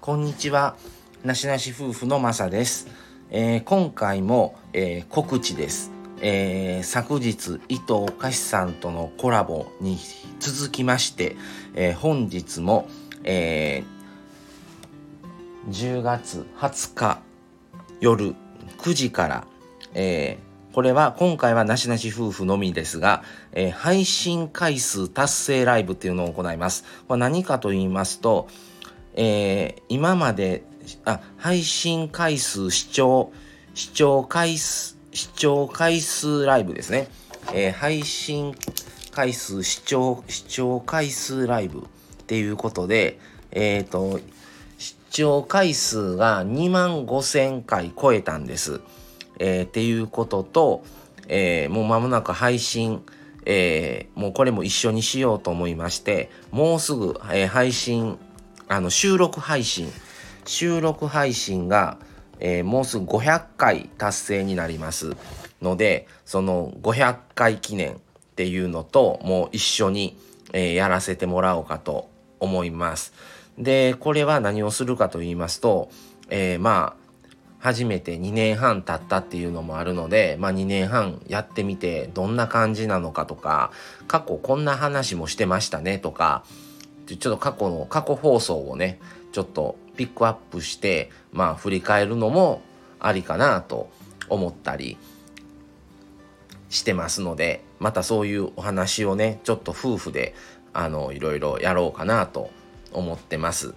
こんにちは。なしなし夫婦のまさです。えー今回も、えー告知です。えー昨日、伊藤菓子さんとのコラボに続きまして、え本日も、え10月20日夜9時から、えこれは今回はなしなし夫婦のみですが、え配信回数達成ライブっていうのを行います。これ何かと言いますと、えー今まであ配信回数視聴視聴回数視聴回数ライブですね、えー配信回数視聴視聴回数ライブっていうことでえっ、と視聴回数が2万5000回超えたんです。えーっていうことと、えーもう間もなく配信、えーもうこれも一緒にしようと思いましてもうすぐ、えー配信あの収録配信収録配信が、えーもうすぐ500回達成になりますのでその500回記念っていうのともう一緒に、えーやらせてもらおうかと思います。でこれは何をするかと言いますと、えーまあ初めて2年半経ったっていうのもあるので、まあ、2年半やってみてどんな感じなのかとか過去こんな話もしてましたねとかちょっと過去の過去放送をねちょっとピックアップしてまあ振り返るのもありかなと思ったりしてますのでまたそういうお話をねちょっと夫婦であのいろいろやろうかなと思ってます。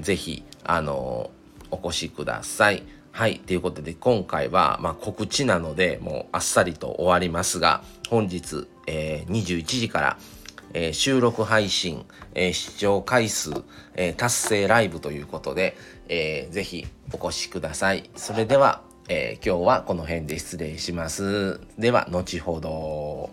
ぜひあのお越しください。はい。ということで、今回は、まあ、告知なので、もうあっさりと終わりますが、本日、えー21時から、えー収録配信、えー視聴回数、えー達成ライブということで、えーぜひお越しください。それでは、え今日はこの辺で失礼します。では、後ほど。